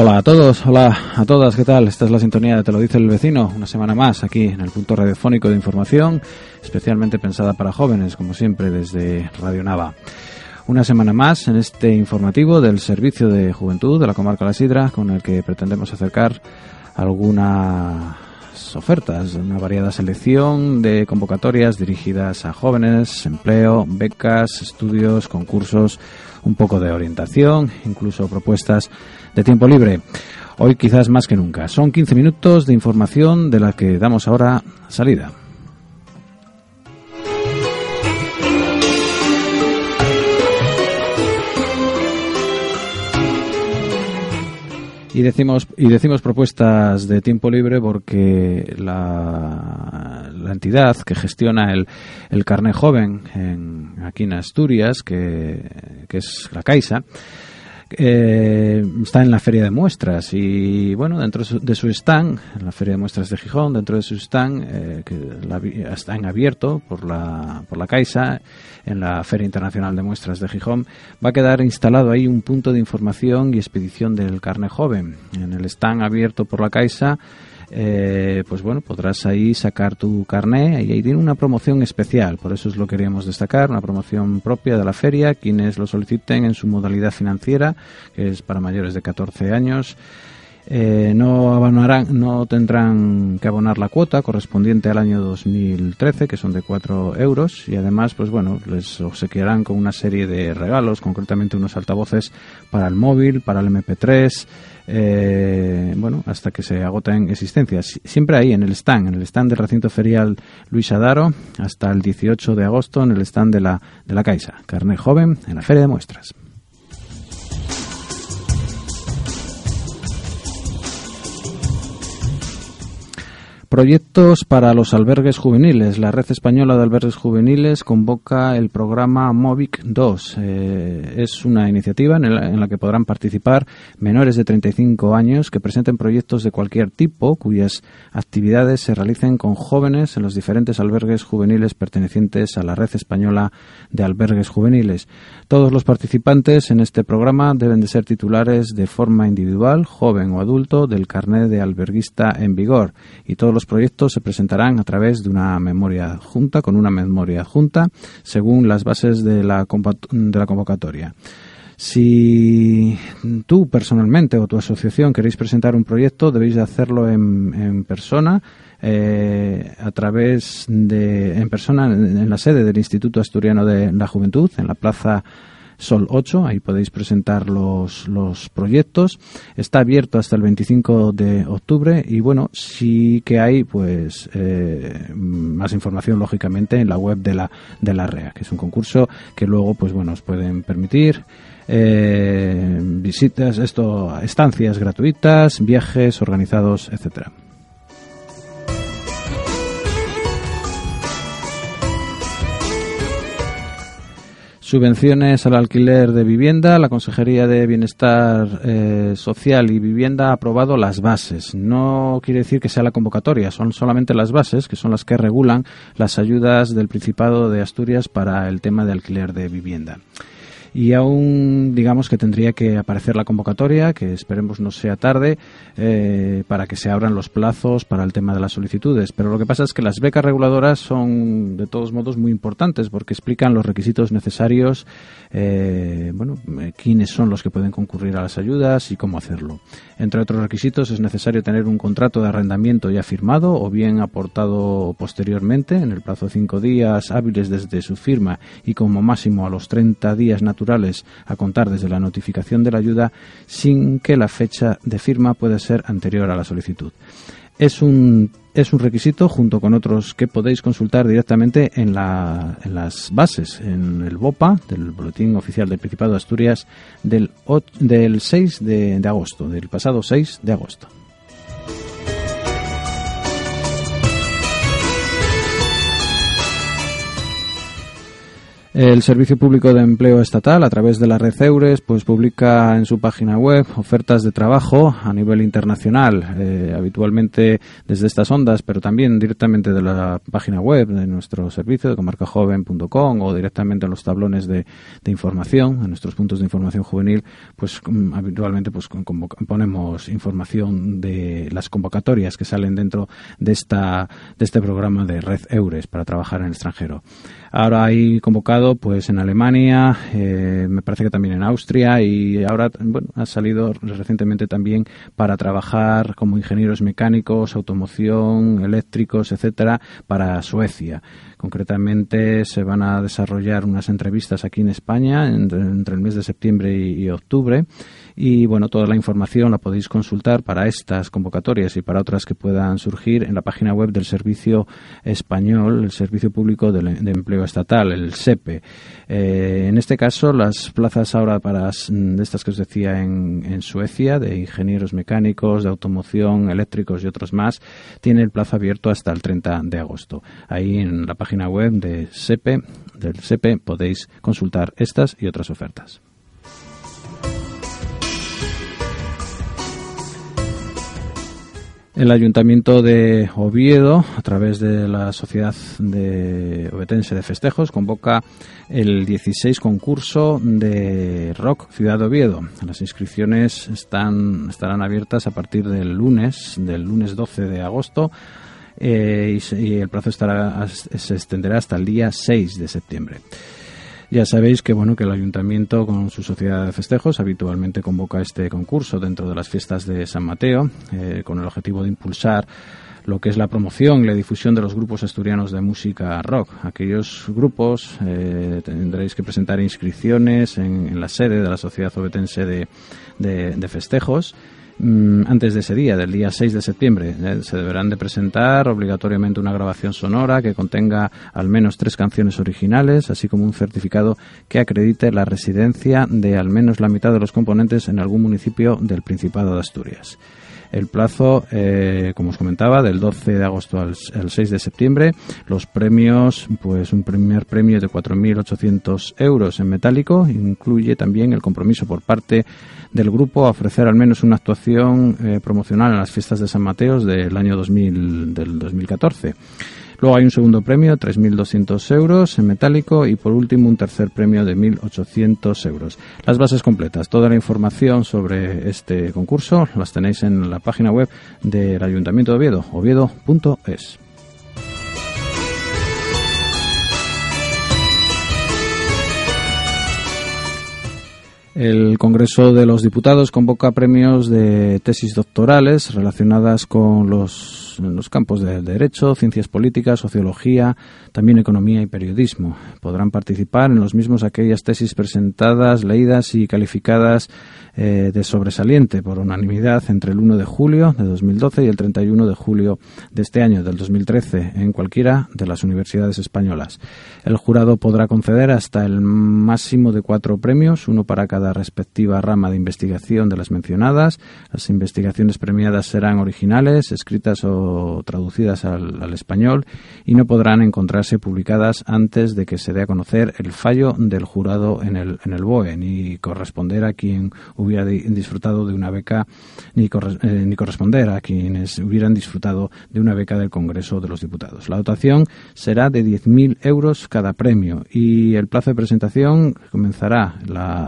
Hola a todos, hola a todas, ¿qué tal? Esta es la sintonía de Te lo dice el vecino, una semana más aquí en el punto radiofónico de información, especialmente pensada para jóvenes, como siempre, desde Radio Nava. Una semana más en este informativo del Servicio de Juventud de la Comarca La Sidra, con el que pretendemos acercar algunas ofertas, una variada selección de convocatorias dirigidas a jóvenes, empleo, becas, estudios, concursos, un poco de orientación, incluso propuestas de tiempo libre. Hoy quizás más que nunca. Son 15 minutos de información de la que damos ahora salida. Y decimos, y decimos propuestas de tiempo libre porque la, entidad que gestiona el, el carnet joven en, aquí en Asturias, que, que es la Caixa, eh, está en la feria de muestras y bueno dentro de su stand en la feria de muestras de Gijón dentro de su stand eh, que está en abierto por la por la Caixa en la feria internacional de muestras de Gijón va a quedar instalado ahí un punto de información y expedición del carne joven. En el stand abierto por la Caixa eh, pues bueno, podrás ahí sacar tu carné y ahí tiene una promoción especial, por eso es lo que queríamos destacar, una promoción propia de la feria, quienes lo soliciten en su modalidad financiera, que es para mayores de 14 años. Eh, no abonarán, no tendrán que abonar la cuota correspondiente al año 2013, que son de 4 euros, y además, pues bueno, les obsequiarán con una serie de regalos, concretamente unos altavoces para el móvil, para el MP3, eh, bueno, hasta que se agoten existencias. Siempre ahí, en el stand, en el stand del recinto ferial Luis Adaro, hasta el 18 de agosto, en el stand de la, de la Caixa. Carnet joven en la Feria de Muestras. Proyectos para los albergues juveniles. La Red Española de Albergues Juveniles convoca el programa MOVIC 2. Eh, es una iniciativa en, la que podrán participar menores de 35 años que presenten proyectos de cualquier tipo cuyas actividades se realicen con jóvenes en los diferentes albergues juveniles pertenecientes a la Red Española de Albergues Juveniles. Todos los participantes en este programa deben de ser titulares de forma individual, joven o adulto, del carnet de alberguista en vigor y todos los proyectos se presentarán a través de una memoria junta, con una memoria junta, según las bases de la, de la convocatoria. Si tú personalmente o tu asociación queréis presentar un proyecto, debéis de hacerlo en, persona, eh, a través de, en persona, en la sede del Instituto Asturiano de la Juventud, en la Plaza Sol 8, ahí podéis presentar los, los proyectos. Está abierto hasta el 25 de octubre y bueno, sí que hay pues eh, más información lógicamente en la web de la, de la REA, que es un concurso que luego pues bueno, os pueden permitir eh, visitas, esto, estancias gratuitas, viajes organizados, etcétera. Subvenciones al alquiler de vivienda. La Consejería de Bienestar eh, Social y Vivienda ha aprobado las bases. No quiere decir que sea la convocatoria, son solamente las bases, que son las que regulan las ayudas del Principado de Asturias para el tema de alquiler de vivienda y aún digamos que tendría que aparecer la convocatoria, que esperemos no sea tarde, eh, para que se abran los plazos para el tema de las solicitudes. Pero lo que pasa es que las becas reguladoras son de todos modos muy importantes porque explican los requisitos necesarios, eh, bueno, eh, quiénes son los que pueden concurrir a las ayudas y cómo hacerlo. Entre otros requisitos es necesario tener un contrato de arrendamiento ya firmado o bien aportado posteriormente en el plazo de cinco días hábiles desde su firma y como máximo a los 30 días naturales naturales a contar desde la notificación de la ayuda sin que la fecha de firma pueda ser anterior a la solicitud. Es un, es un requisito junto con otros que podéis consultar directamente en las bases, en el BOPA, del Boletín Oficial del Principado de Asturias, del, del 6 de, de agosto, del pasado 6 de agosto. El Servicio Público de Empleo Estatal, a través de la red Eures, pues publica en su página web ofertas de trabajo a nivel internacional, eh, habitualmente desde estas ondas, pero también directamente de la página web de nuestro servicio, de comarcajoven.com o directamente en los tablones de, información, en nuestros puntos de información juvenil, pues mm, habitualmente pues ponemos información de las convocatorias que salen dentro de esta de este programa de red Eures para trabajar en el extranjero. Ahora hay pues en Alemania, eh, me parece que también en Austria y ahora bueno, ha salido recientemente también para trabajar como ingenieros mecánicos, automoción, eléctricos, etcétera, para Suecia. Concretamente se van a desarrollar unas entrevistas aquí en España entre, el mes de septiembre y, octubre y bueno, toda la información la podéis consultar para estas convocatorias y para otras que puedan surgir en la página web del Servicio Español, el Servicio Público de, Empleo Estatal, el SEPE. Eh, en este caso, las plazas ahora para de estas que os decía en, en Suecia, de ingenieros mecánicos, de automoción, eléctricos y otros más, tiene el plazo abierto hasta el 30 de agosto. Ahí en la página web de SEPE, del SEPE podéis consultar estas y otras ofertas. El Ayuntamiento de Oviedo, a través de la Sociedad de Obetense de Festejos, convoca el 16 concurso de Rock Ciudad de Oviedo. Las inscripciones están, estarán abiertas a partir del lunes, del lunes 12 de agosto eh, y, el plazo estará, se extenderá hasta el día 6 de septiembre. Ya sabéis que bueno que el ayuntamiento con su sociedad de festejos habitualmente convoca este concurso dentro de las fiestas de San Mateo eh, con el objetivo de impulsar lo que es la promoción y la difusión de los grupos asturianos de música rock. Aquellos grupos eh, tendréis que presentar inscripciones en, la sede de la Sociedad Obetense de Festejos Mm, antes de ese día, del día 6 de septiembre. Eh, se deberán de presentar obligatoriamente una grabación sonora que contenga al menos tres canciones originales, así como un certificado que acredite la residencia de al menos la mitad de los componentes en algún municipio del Principado de Asturias. El plazo, eh, como os comentaba, del 12 de agosto al, 6 de septiembre. Los premios, pues un primer premio de 4.800 euros en metálico. Incluye también el compromiso por parte del grupo a ofrecer al menos una actuación eh, promocional en las fiestas de San Mateos del año 2000, del 2014. Luego hay un segundo premio, 3.200 euros en metálico y por último un tercer premio de 1.800 euros. Las bases completas, toda la información sobre este concurso las tenéis en la página web del Ayuntamiento de Oviedo, oviedo.es. El Congreso de los Diputados convoca premios de tesis doctorales relacionadas con los en los campos de Derecho, Ciencias Políticas, Sociología, también Economía y Periodismo. Podrán participar en los mismos aquellas tesis presentadas, leídas y calificadas eh, de sobresaliente por unanimidad entre el 1 de julio de 2012 y el 31 de julio de este año, del 2013, en cualquiera de las universidades españolas. El jurado podrá conceder hasta el máximo de cuatro premios, uno para cada respectiva rama de investigación de las mencionadas. Las investigaciones premiadas serán originales, escritas o traducidas al, español y no podrán encontrarse publicadas antes de que se dé a conocer el fallo del jurado en el, en el BOE, ni corresponder a quien hubiera disfrutado de una beca ni, eh, ni corresponder a quienes hubieran disfrutado de una beca del Congreso de los Diputados. La dotación será de 10.000 euros cada premio y el plazo de presentación comenzará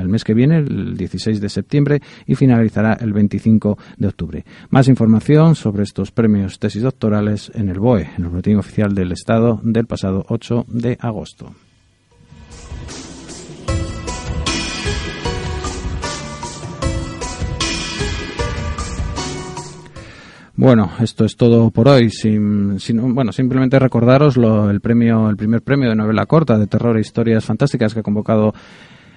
el mes que viene, el 16 de septiembre, y finalizará el 25 de octubre. Más información sobre estos premios tesis doctorales en el BOE, en el Boletín Oficial del Estado del pasado 8 de agosto. Bueno, esto es todo por hoy. Sin, bueno, simplemente recordaros el premio, el primer premio de novela corta de terror e historias fantásticas que ha convocado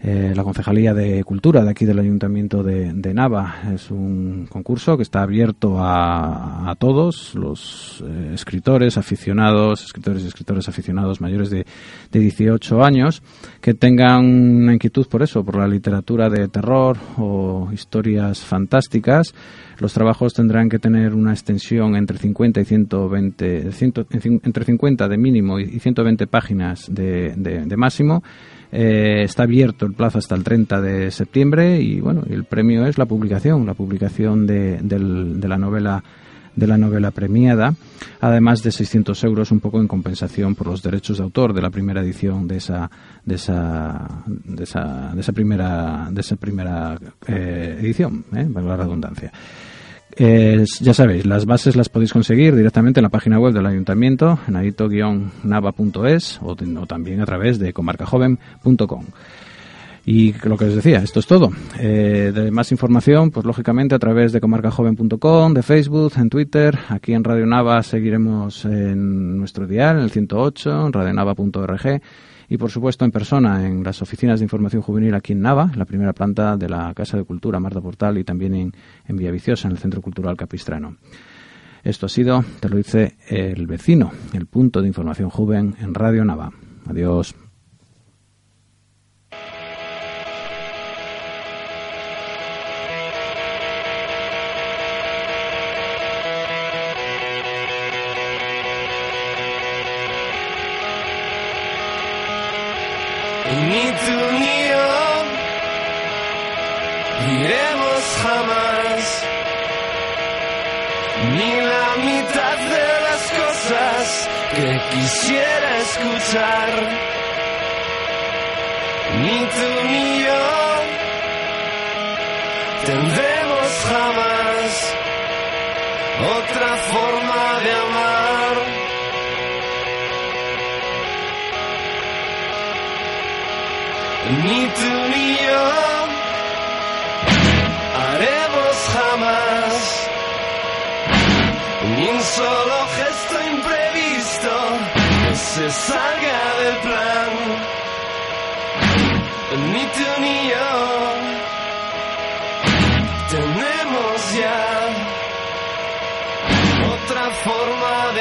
eh, la Concejalía de Cultura de aquí del Ayuntamiento de, Nava. Es un concurso que está abierto a, todos los eh, escritores aficionados, escritores y escritores aficionados mayores de, de 18 años que tengan una inquietud por eso, por la literatura de terror o historias fantásticas. Los trabajos tendrán que tener una extensión entre 50 y 120, entre 50 de mínimo y 120 páginas de, de máximo. Eh, está abierto el plazo hasta el 30 de septiembre y bueno, el premio es la publicación, la publicación de, de la novela de la novela premiada, además de 600 euros un poco en compensación por los derechos de autor de la primera edición de esa de esa de esa, de esa primera de esa primera eh, edición, eh, la redundancia ya sabéis, las bases las podéis conseguir directamente en la página web del ayuntamiento, en adito-nava.es o, o, también a través de comarcajoven.com. Y lo que os decía, esto es todo. Eh, de más información, pues lógicamente a través de comarcajoven.com, de Facebook, en Twitter. Aquí en Radio Nava seguiremos en nuestro dial, en el 108, en radionava.org y por supuesto en persona en las oficinas de información juvenil aquí en Nava, la primera planta de la Casa de Cultura Marta Portal y también en, en Villaviciosa, en el Centro Cultural Capistrano. Esto ha sido, te lo dice el vecino, el punto de información joven en Radio Nava. Adiós. Iremos jamás ni la mitad de las cosas que quisiera escuchar. Ni tú ni yo tendremos jamás otra forma de amar. ni tú ni yo ni un solo gesto imprevisto se salga del plan. Ni tú ni yo tenemos ya otra forma